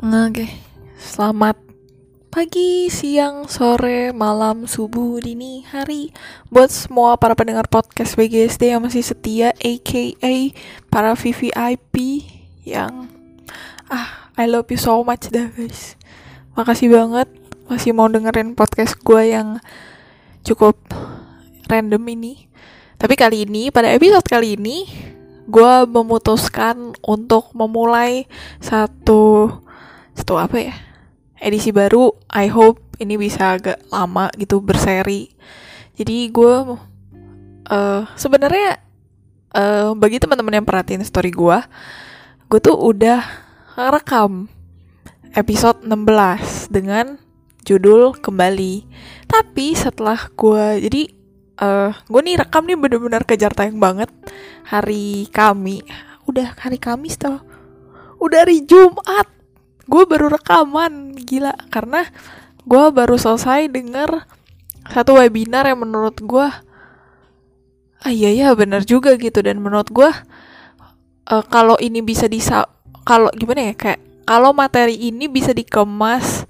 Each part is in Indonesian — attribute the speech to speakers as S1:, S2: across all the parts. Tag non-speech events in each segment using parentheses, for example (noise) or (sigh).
S1: Oke, selamat pagi, siang, sore, malam, subuh, dini, hari Buat semua para pendengar podcast BGSD yang masih setia aka para VVIP yang Ah, I love you so much dah guys. Makasih banget masih mau dengerin podcast gue yang cukup random ini. Tapi kali ini, pada episode kali ini gue memutuskan untuk memulai satu satu apa ya? Edisi baru I hope ini bisa agak lama gitu berseri. Jadi gue uh, sebenarnya uh, bagi teman-teman yang perhatiin story gue gue tuh udah rekam episode 16 dengan judul kembali. Tapi setelah gue jadi uh, gue nih rekam nih bener-bener kejar tayang banget hari Kami. Udah hari Kamis tuh udah hari Jumat gue baru rekaman gila. Karena gue baru selesai denger satu webinar yang menurut gue ah iya ya bener juga gitu. Dan menurut gue uh, kalau ini bisa disa kalau gimana ya kayak kalau materi ini bisa dikemas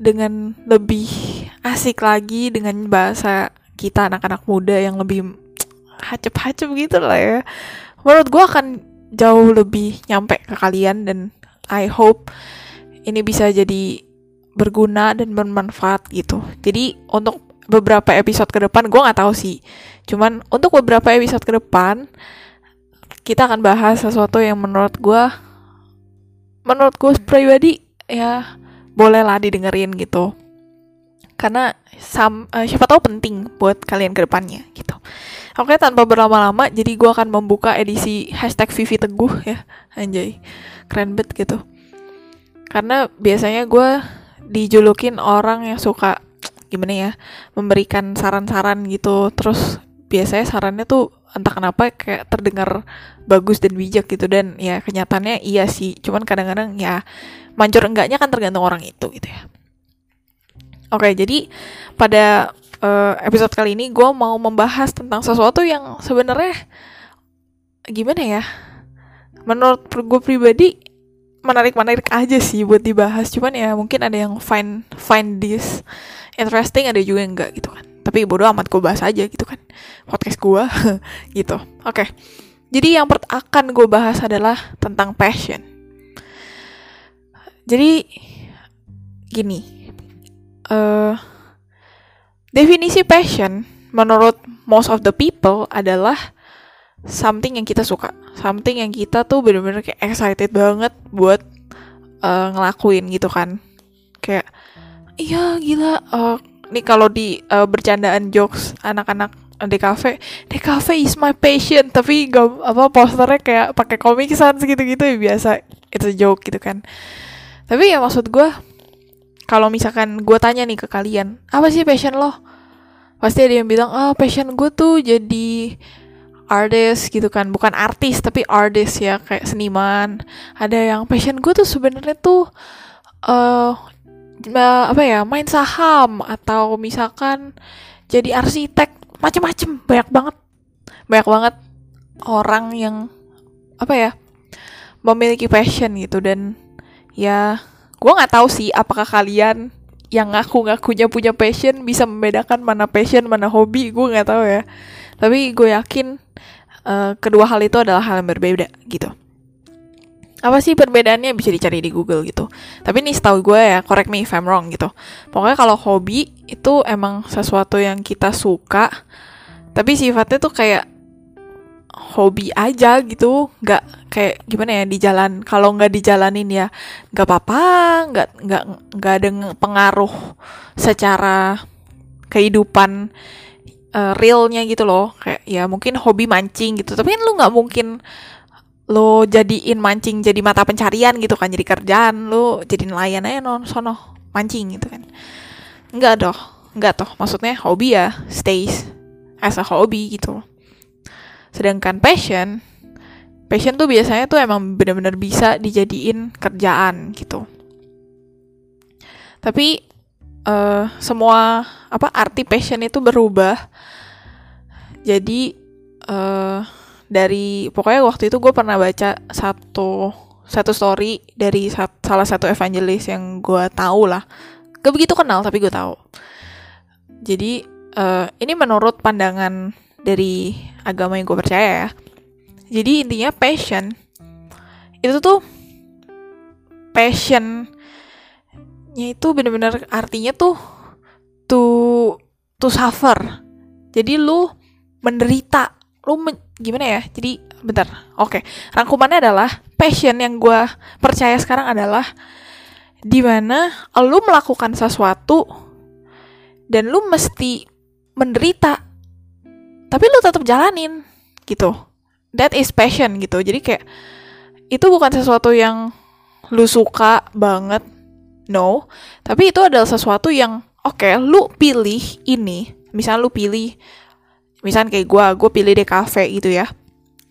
S1: dengan lebih asik lagi dengan bahasa kita anak-anak muda yang lebih hacep-hacep gitu lah ya. Menurut gue akan jauh lebih nyampe ke kalian dan I hope ini bisa jadi berguna dan bermanfaat gitu. Jadi untuk beberapa episode ke depan gue nggak tahu sih. Cuman untuk beberapa episode ke depan kita akan bahas sesuatu yang menurut gue menurut gue pribadi ya bolehlah didengerin gitu. Karena sam, uh, siapa tahu penting buat kalian ke depannya gitu. Oke tanpa berlama-lama jadi gue akan membuka edisi hashtag Vivi Teguh ya anjay keren banget gitu karena biasanya gue dijulukin orang yang suka gimana ya memberikan saran-saran gitu. Terus biasanya sarannya tuh entah kenapa kayak terdengar bagus dan bijak gitu. Dan ya kenyataannya iya sih. Cuman kadang-kadang ya mancur enggaknya kan tergantung orang itu gitu ya. Oke jadi pada uh, episode kali ini gue mau membahas tentang sesuatu yang sebenarnya gimana ya? Menurut gue pribadi menarik-menarik aja sih buat dibahas. Cuman ya mungkin ada yang find find this interesting ada juga yang enggak gitu kan. Tapi bodo amat gue bahas aja gitu kan. Podcast gue (laughs) gitu. Oke. Okay. jadi yang akan gue bahas adalah tentang passion. Jadi gini. Uh, definisi passion menurut most of the people adalah something yang kita suka. Something yang kita tuh bener-bener kayak excited banget buat uh, ngelakuin gitu kan. Kayak iya gila uh, nih kalau di uh, bercandaan jokes anak-anak di cafe di cafe is my passion. Tapi gak apa posternya kayak pakai komik sans gitu-gitu ya biasa. It's a joke gitu kan. Tapi ya maksud gue kalau misalkan gue tanya nih ke kalian apa sih passion lo? Pasti ada yang bilang ah oh, passion gue tuh jadi artist gitu kan bukan artis tapi artist ya kayak seniman. Ada yang passion gue tuh sebenarnya tuh uh, apa ya main saham atau misalkan jadi arsitek macem-macem banyak banget. Banyak banget orang yang apa ya memiliki passion gitu. Dan ya gue nggak tahu sih apakah kalian yang ngaku-ngakunya punya passion bisa membedakan mana passion mana hobi gue nggak tahu ya. Tapi gue yakin uh, kedua hal itu adalah hal yang berbeda gitu apa sih perbedaannya bisa dicari di Google gitu. Tapi ini setahu gue ya, correct me if I'm wrong gitu. Pokoknya kalau hobi itu emang sesuatu yang kita suka, tapi sifatnya tuh kayak hobi aja gitu, nggak kayak gimana ya di jalan. Kalau nggak dijalanin ya nggak apa-apa, nggak nggak nggak ada pengaruh secara kehidupan uh, realnya gitu loh. Kayak ya mungkin hobi mancing gitu. Tapi kan lu nggak mungkin lo jadiin mancing jadi mata pencarian gitu kan. Jadi kerjaan lo jadi nelayan aja non sono mancing gitu kan. Nggak doh nggak toh. Maksudnya hobi ya stays as a hobby gitu. Sedangkan passion passion tuh biasanya tuh emang bener-bener bisa dijadiin kerjaan gitu. Tapi uh, semua apa arti passion itu berubah. Jadi uh, dari pokoknya waktu itu gue pernah baca satu satu story dari salah satu evangelis yang gue tahu lah. Gak begitu kenal tapi gue tahu. Jadi uh, ini menurut pandangan dari agama yang gue percaya ya. Jadi intinya passion itu tuh passionnya itu bener-bener artinya tuh to to suffer. Jadi lu menderita. Lu men gimana ya? Jadi bentar. Oke. Okay. rangkumannya adalah passion yang gue percaya sekarang adalah di mana lu melakukan sesuatu dan lu mesti menderita. Tapi lu tetap jalanin gitu. That is passion gitu. Jadi kayak itu bukan sesuatu yang lu suka banget no. Tapi itu adalah sesuatu yang oke okay, lu pilih ini. Misal lu pilih misal kayak gue gue pilih deh kafe gitu ya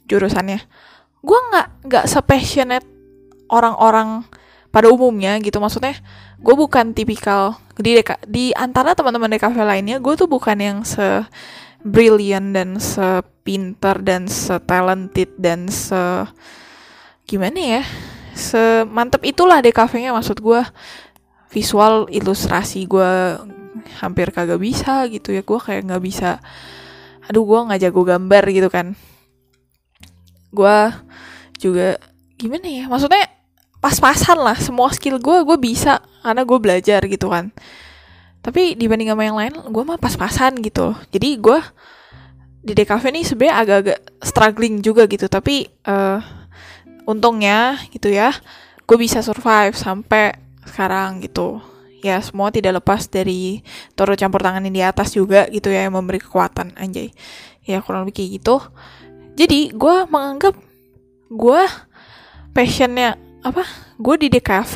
S1: jurusannya. Gue nggak nggak sepassionate orang-orang pada umumnya gitu. Maksudnya gue bukan tipikal di deka, di antara teman-teman di kafe lainnya gue tuh bukan yang se brilliant dan sepinter dan setalented dan se gimana ya semantep itulah deh kafenya maksud gue visual ilustrasi gue hampir kagak bisa gitu ya. Gue kayak nggak bisa aduh gue nggak jago gambar gitu kan. Gue juga gimana ya maksudnya pas-pasan lah semua skill gue gue bisa karena gue belajar gitu kan. Tapi dibanding sama yang lain gue mah pas-pasan gitu. Jadi gue di DKV nih sebenarnya agak-agak struggling juga gitu. Tapi uh, untungnya gitu ya gue bisa survive sampai sekarang gitu. Ya semua tidak lepas dari toro campur tangan yang di atas juga gitu ya yang memberi kekuatan anjay. Ya kurang lebih kayak gitu. Jadi gue menganggap gue passionnya apa? Gue di DKV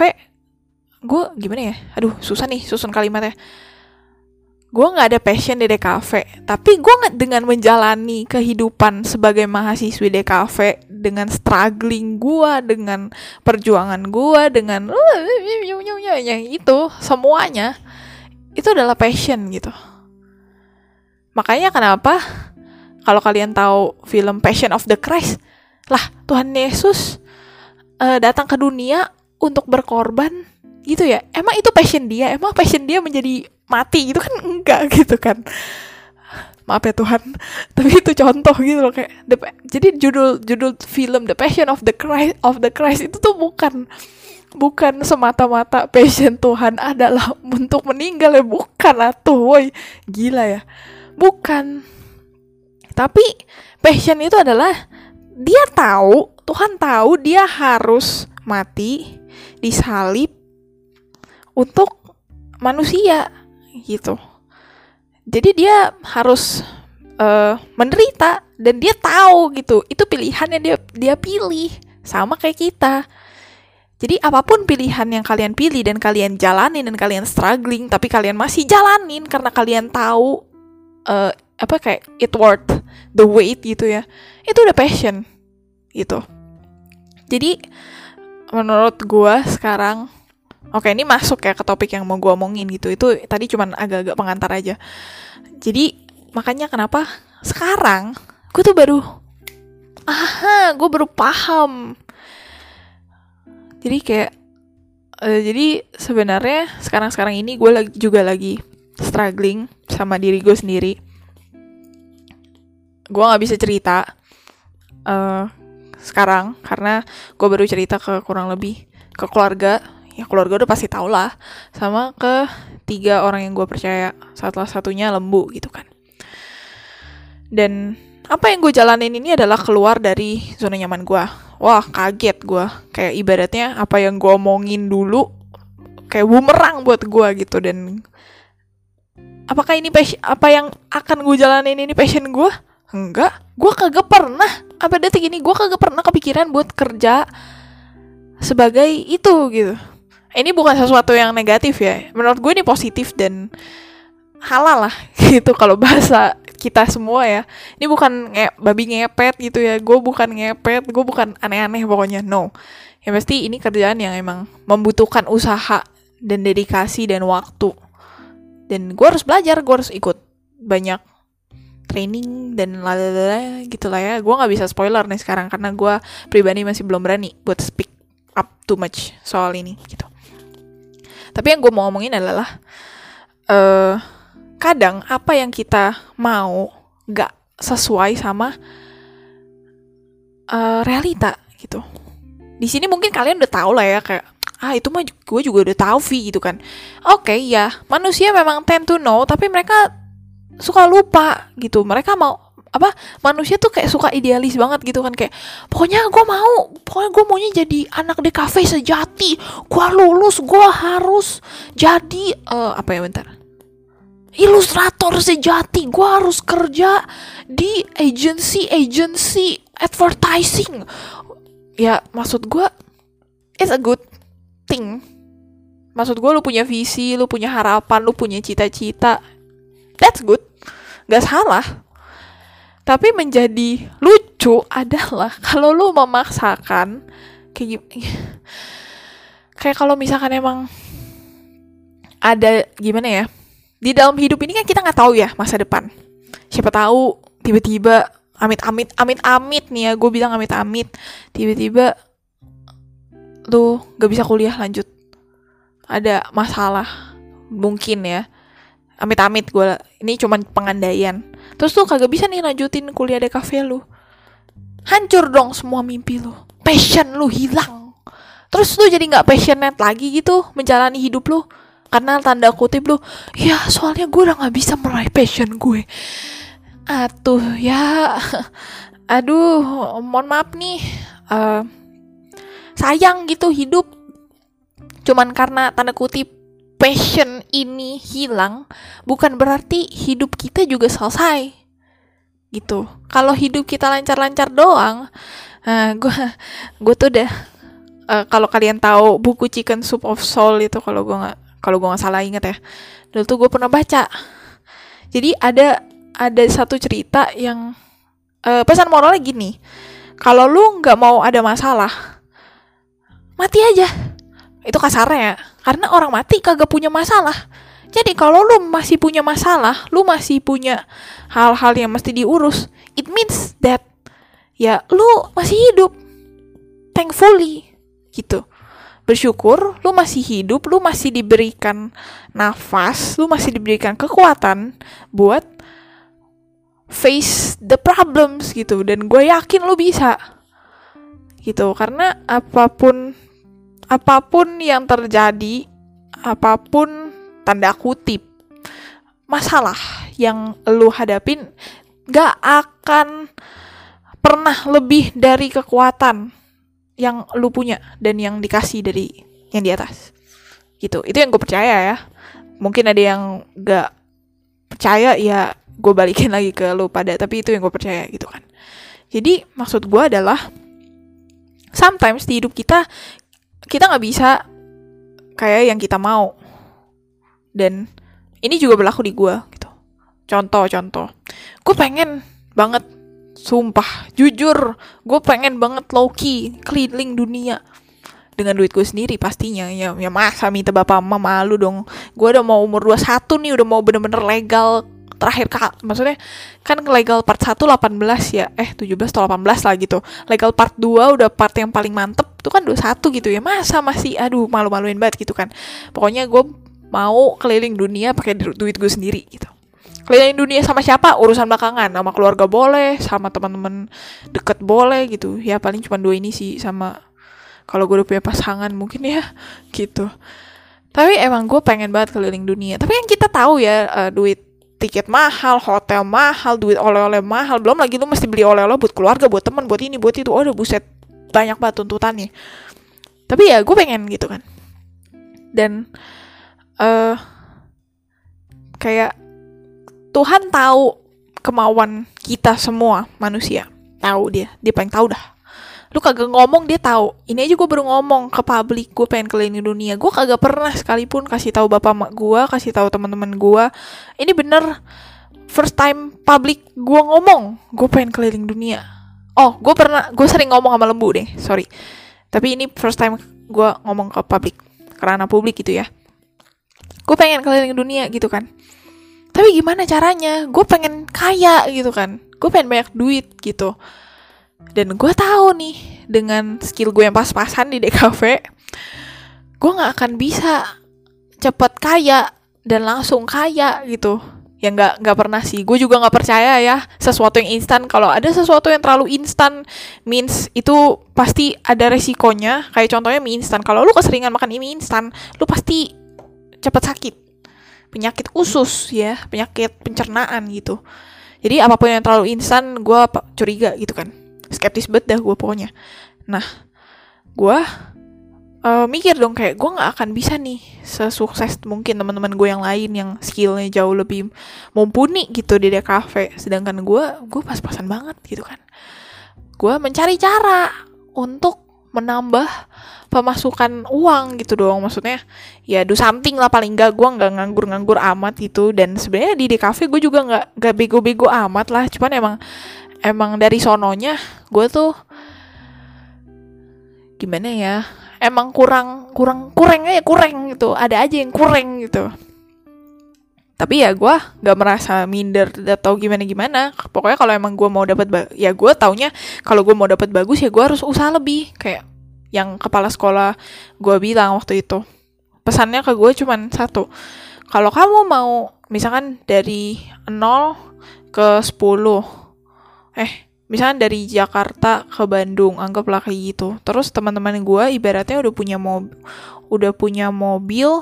S1: gue gimana ya? Aduh susah nih susun kalimatnya gue nggak ada passion di DKV tapi gue dengan menjalani kehidupan sebagai mahasiswi DKV dengan struggling gue dengan perjuangan gue dengan (laughs) itu semuanya itu adalah passion gitu. Makanya kenapa kalau kalian tahu film Passion of the Christ lah Tuhan Yesus uh, datang ke dunia untuk berkorban gitu ya. Emang itu passion dia? Emang passion dia menjadi mati gitu kan enggak gitu kan. Maaf ya Tuhan (laughs) tapi itu contoh gitu loh kayak the, jadi judul judul film The Passion of the Christ of the Christ itu tuh bukan bukan semata-mata passion Tuhan adalah (laughs) untuk meninggal ya bukan atuh woi gila ya. Bukan. Tapi passion itu adalah dia tahu Tuhan tahu dia harus mati disalib untuk manusia gitu. Jadi dia harus uh, menderita dan dia tahu gitu. Itu pilihan yang dia dia pilih sama kayak kita. Jadi apa pun pilihan yang kalian pilih dan kalian jalanin dan kalian struggling tapi kalian masih jalanin karena kalian tahu uh, apa kayak it worth the wait gitu ya. Itu udah passion gitu. Jadi menurut gue sekarang Oke, ini masuk ya ke topik yang mau gue omongin gitu. Itu tadi cuman agak-agak pengantar aja. Jadi, makanya kenapa sekarang gue tuh baru aha, gue baru paham. Jadi kayak uh, jadi sebenarnya sekarang-sekarang ini gue lagi juga lagi struggling sama diri gue sendiri. Gue nggak bisa cerita uh, sekarang karena gue baru cerita ke kurang lebih ke keluarga ya keluarga udah pasti tau lah. Sama ke tiga orang yang gue percaya salah satunya lembu gitu kan. Dan apa yang gue jalanin ini adalah keluar dari zona nyaman gue wah kaget gue kayak ibaratnya apa yang gue omongin dulu kayak bumerang buat gue gitu. Dan apakah ini passion apa yang akan gue jalanin ini passion gue enggak. Gue kagak pernah apa detik ini gue kagak pernah kepikiran buat kerja sebagai itu gitu ini bukan sesuatu yang negatif ya. Menurut gue ini positif dan halal lah (laughs) gitu kalau bahasa kita semua ya. Ini bukan nge babi ngepet gitu ya. Gue bukan ngepet gue bukan aneh-aneh pokoknya. No. Ya pasti ini kerjaan yang emang membutuhkan usaha dan dedikasi dan waktu. Dan gue harus belajar gue harus ikut banyak training dan lalala gitu lah ya. Gue nggak bisa spoiler nih sekarang karena gue pribadi masih belum berani buat speak up too much soal ini gitu tapi yang gue mau ngomongin adalah uh, kadang apa yang kita mau gak sesuai sama uh, realita gitu. Di sini mungkin kalian udah tahu lah ya kayak ah itu mah gue juga udah tahu Vi gitu kan. Oke okay, ya manusia memang tend to know tapi mereka suka lupa gitu. Mereka mau apa manusia tuh kayak suka idealis banget gitu kan kayak pokoknya gue mau pokoknya gue maunya jadi anak cafe sejati gue lulus gue harus jadi uh, apa ya bentar. Ilustrator sejati gue harus kerja di agency agency advertising. Ya maksud gue it's a good thing. Maksud gue lu punya visi lu punya harapan lu punya cita-cita. That's good. Gak salah tapi menjadi lucu adalah (laughs) kalau lu memaksakan kayak kayak kalau misalkan emang ada gimana ya di dalam hidup ini kan kita nggak tahu ya masa depan. Siapa tahu tiba-tiba amit-amit amit-amit nih ya gue bilang amit-amit tiba-tiba lu gak bisa kuliah lanjut. Ada masalah mungkin ya amit-amit gue ini cuma pengandaian. Terus tuh kagak bisa nih lanjutin kuliah di kafe lu. Hancur dong semua mimpi lu. Passion lu hilang. Terus lu jadi nggak passionate lagi gitu menjalani hidup lu. Karena tanda kutip lu ya soalnya gue udah nggak bisa meraih passion gue. Atuh ya. (laughs) Aduh mohon maaf nih. Uh, sayang gitu hidup. Cuman karena tanda kutip passion ini hilang bukan berarti hidup kita juga selesai. Gitu. Kalau hidup kita lancar-lancar doang uh, gue gue tuh udah uh, kalau kalian tahu buku Chicken Soup of Soul itu kalau gue nggak kalau gue nggak salah inget ya dulu tuh gue pernah baca. Jadi ada ada satu cerita yang uh, pesan moralnya gini kalau lu nggak mau ada masalah mati aja itu kasarnya ya. Karena orang mati kagak punya masalah. Jadi kalau lu masih punya masalah lu masih punya hal-hal yang mesti diurus it means that ya lu masih hidup. Thankfully gitu. Bersyukur lu masih hidup, lu masih diberikan nafas, lu masih diberikan kekuatan buat face the problems gitu. Dan gue yakin lu bisa. Gitu karena apa pun apa pun yang terjadi apa pun tanda kutip masalah yang lu hadapin gak akan pernah lebih dari kekuatan yang lu punya dan yang dikasih dari yang di atas. Gitu. Itu yang gue percaya ya. Mungkin ada yang gak percaya ya gue balikin (laughs) lagi ke lu pada tapi itu yang gue percaya gitu kan. Jadi maksud gue adalah sometimes di hidup kita kita nggak bisa kayak yang kita mau. Dan ini juga berlaku di gue gitu. Contoh contoh. Gue pengen banget Sumpah, jujur, gue pengen banget Loki keliling dunia. Dengan duit gue sendiri pastinya. Ya ya masa minta bapak mama malu dong. Gue udah mau umur 21 nih udah mau bener-bener legal terakhir kak. Maksudnya kan legal part 1 18 ya. Eh 17 atau 18 lah gitu. Legal part 2 udah part yang paling mantep tuh kan 21 gitu ya. Masa masih aduh malu-maluin banget gitu kan. Pokoknya gue mau keliling dunia pakai duit gue sendiri gitu. Keliling dunia sama siapa? Urusan belakangan. Sama keluarga boleh sama teman-teman deket boleh gitu. Ya paling cuma dua ini sih sama kalau gue udah punya pasangan mungkin ya gitu. Tapi emang gue pengen banget keliling dunia. Tapi yang kita tahu ya uh, duit tiket mahal, hotel mahal, duit oleh-oleh mahal, belum lagi lu mesti beli oleh-oleh buat keluarga, buat teman, buat ini, buat itu. Udah buset, banyak banget tuntutannya. Tapi ya gue pengen gitu kan. Dan uh, kayak Tuhan tahu kemauan kita semua manusia. Tahu dia, dia paling tahu dah. Lu kagak ngomong dia tahu. Ini aja gue baru ngomong ke publik gue pengen keliling dunia. Gue kagak pernah sekalipun kasih tahu bapak mak gue, kasih tahu teman-teman gue. Ini bener first time publik gue ngomong gue pengen keliling dunia. Oh, gue pernah, gue sering ngomong sama lembu deh, sorry. Tapi ini first time gue ngomong ke publik, karena publik gitu ya. Gue pengen keliling dunia gitu kan tapi gimana caranya gue pengen kaya gitu kan gue pengen banyak duit gitu dan gue tahu nih dengan skill gue yang pas-pasan di DKV gue nggak akan bisa cepet kaya dan langsung kaya gitu. Ya nggak nggak pernah sih. Gue juga nggak percaya ya sesuatu yang instan. Kalau ada sesuatu yang terlalu instan means itu pasti ada resikonya. Kayak contohnya mie instan. Kalau lu keseringan makan mie instan lu pasti cepat sakit. Penyakit usus ya penyakit pencernaan gitu. Jadi apa pun yang terlalu instan gue curiga gitu kan skeptis banget dah gue pokoknya. Nah gue uh, mikir dong kayak gue nggak akan bisa nih sesukses mungkin teman-teman gue yang lain yang skillnya jauh lebih mumpuni gitu di DKV sedangkan gue gue pas-pasan banget gitu kan. Gue mencari cara untuk menambah pemasukan uang gitu dong. Maksudnya ya do something lah paling gak gue nggak nganggur-nganggur amat gitu dan sebenarnya di DKV gue juga nggak nggak bego-bego amat lah. Cuman emang emang dari sononya gue tuh gimana ya? Emang kurang kurang kurang aja kurang gitu. Ada aja yang kurang gitu. Tapi ya gue gak merasa minder atau gimana gimana pokoknya kalau emang gue mau dapat ya gue taunya kalau gue mau dapat bagus ya gue harus usaha lebih. Kayak yang kepala sekolah gue bilang waktu itu. Pesannya ke gue cuman satu. Kalau kamu mau misalkan dari 0 ke 10 eh misalnya dari Jakarta ke Bandung anggaplah kayak gitu. Terus teman-teman gue ibaratnya udah punya mobil udah punya mobil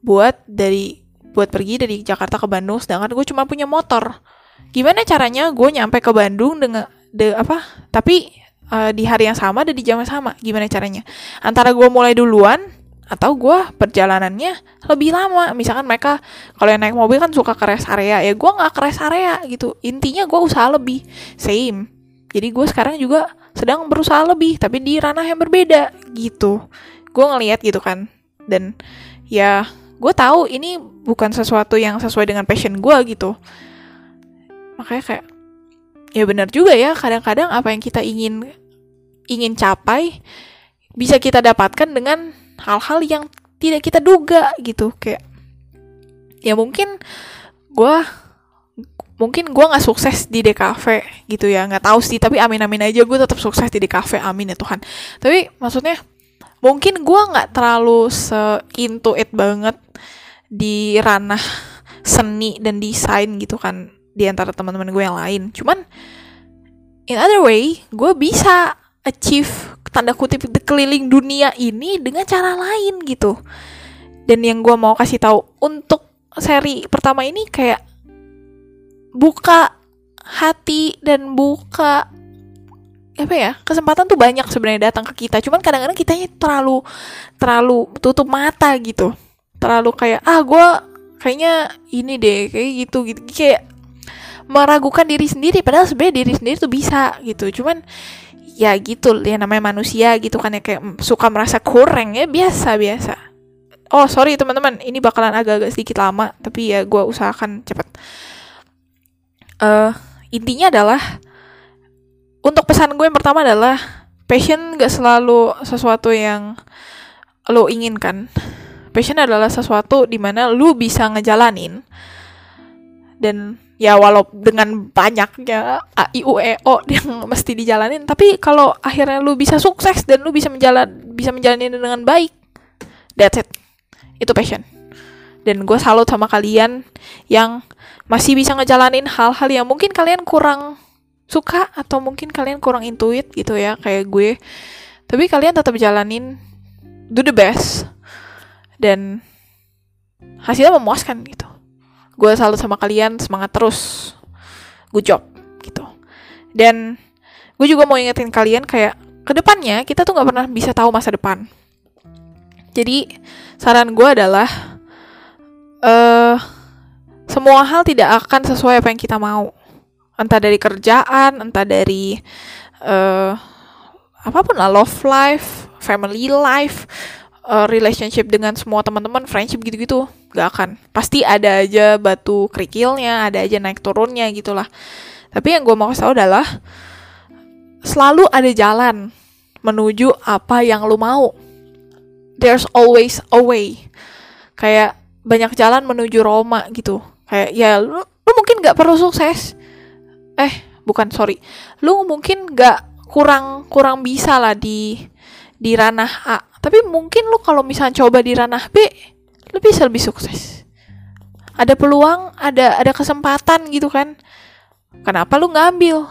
S1: buat dari buat pergi dari Jakarta ke Bandung sedangkan gue cuma punya motor. Gimana caranya gue nyampe ke Bandung dengan de apa? Tapi uh, di hari yang sama dan di jam yang sama gimana caranya? Antara gue mulai duluan atau gue perjalanannya lebih lama. Misalkan mereka kalau yang naik mobil kan suka ke rest area. Ya gue nggak ke rest area gitu. Intinya gue usaha lebih. Same. Jadi gue sekarang juga sedang berusaha lebih tapi di ranah yang berbeda gitu. Gue ngelihat gitu kan. Dan ya gue tahu ini bukan sesuatu yang sesuai dengan passion gue gitu. Makanya kayak ya benar juga ya kadang-kadang apa yang kita ingin ingin capai bisa kita dapatkan dengan hal-hal yang tidak kita duga gitu. Kayak ya mungkin gue mungkin gue nggak sukses di DKV gitu ya. Nggak tahu sih tapi amin amin aja gue tetap sukses di DKV amin ya Tuhan. Tapi maksudnya mungkin gue nggak terlalu se into it banget di ranah seni dan desain gitu kan di antara teman-teman gue yang lain. Cuman in other way gue bisa achieve tanda kutip keliling dunia ini dengan cara lain gitu. Dan yang gue mau kasih tahu untuk seri pertama ini kayak buka hati dan buka apa ya kesempatan tuh banyak sebenarnya datang ke kita. Cuman kadang-kadang kitanya terlalu terlalu tutup mata gitu. Terlalu kayak ah gue kayaknya ini deh kayak gitu gitu. Kayak meragukan diri sendiri padahal sebenarnya diri sendiri tuh bisa gitu. Cuman ya gitu ya namanya manusia gitu kan ya kayak suka merasa kurang ya biasa biasa oh sorry teman-teman ini bakalan agak-agak sedikit lama tapi ya gue usahakan cepet uh, intinya adalah untuk pesan gue yang pertama adalah passion gak selalu sesuatu yang lo inginkan. Passion adalah sesuatu di mana lu bisa ngejalanin dan ya walau dengan banyaknya a i u e o yang mesti dijalanin tapi kalau akhirnya lu bisa sukses dan lu bisa menjalan bisa menjalani dengan baik that's it. Itu passion. Dan gue salut sama kalian yang masih bisa ngejalanin hal-hal yang mungkin kalian kurang suka atau mungkin kalian kurang intuit gitu ya kayak gue. Tapi kalian tetap jalanin. Do the best. Dan hasilnya memuaskan gitu gue salut sama kalian semangat terus. Good job gitu. Dan gue juga mau ingetin kalian kayak ke depannya kita tuh nggak pernah bisa tahu masa depan. Jadi saran gue adalah uh, semua hal tidak akan sesuai apa yang kita mau. Entah dari kerjaan entah dari uh, apa pun lah love life family life uh, relationship dengan semua teman-teman friendship gitu-gitu gak akan. Pasti ada aja batu kerikilnya ada aja naik turunnya gitulah. Tapi yang gue mau kasih tau adalah selalu ada jalan menuju apa yang lu mau. There's always a way. Kayak banyak jalan menuju Roma gitu. Kayak ya lu, lu mungkin nggak perlu sukses. Eh bukan sorry. Lu mungkin nggak kurang kurang bisa lah di di ranah A tapi mungkin lu kalau misalnya coba di ranah B lu bisa lebih sukses. Ada peluang ada ada kesempatan gitu kan. Kenapa lu ngambil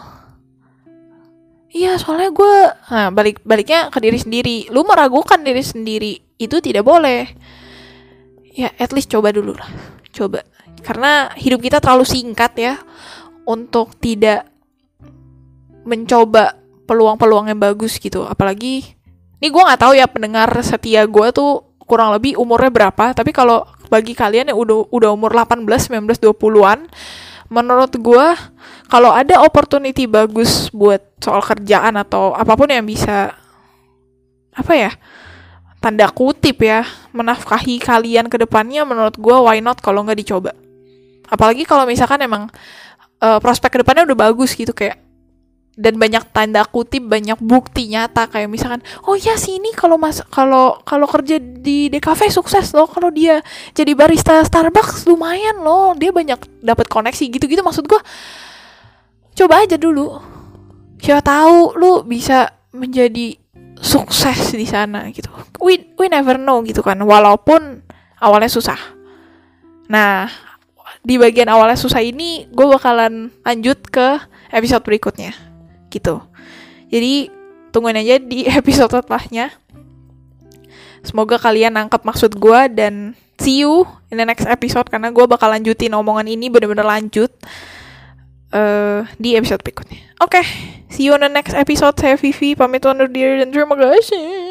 S1: iya soalnya gue nah, balik baliknya ke diri sendiri. Lu meragukan diri sendiri itu tidak boleh. Ya at least coba dulu lah. Coba. Karena hidup kita terlalu singkat ya untuk tidak mencoba peluang-peluang yang bagus gitu. Apalagi ini gue nggak tahu ya pendengar setia gue tuh kurang lebih umurnya berapa tapi kalau bagi kalian yang udah udah umur 18 19 20-an menurut gue kalau ada opportunity bagus buat soal kerjaan atau apa pun yang bisa apa ya tanda kutip ya menafkahi kalian ke depannya menurut gue why not kalau nggak dicoba. Apalagi kalau misalkan emang uh, prospek ke depannya udah bagus gitu kayak dan banyak tanda kutip banyak bukti nyata. Kayak misalkan oh ya sini kalau mas kalau kalau kerja di DKV sukses loh kalau dia jadi barista Starbucks lumayan loh. Dia banyak dapat koneksi gitu-gitu maksud gue coba aja dulu. Siapa tahu lu bisa menjadi sukses di sana gitu. We we never know gitu kan. Walaupun awalnya susah. Nah di bagian awalnya susah ini gue bakalan lanjut ke episode berikutnya gitu jadi tungguin aja di (laughs) episode setelahnya semoga kalian nangkep maksud gue dan see you in the next episode karena gue bakal lanjutin omongan ini bener-bener lanjut uh, di episode berikutnya. Oke, okay, see you on the next episode. Saya Vivi, pamit undur diri dan terima kasih.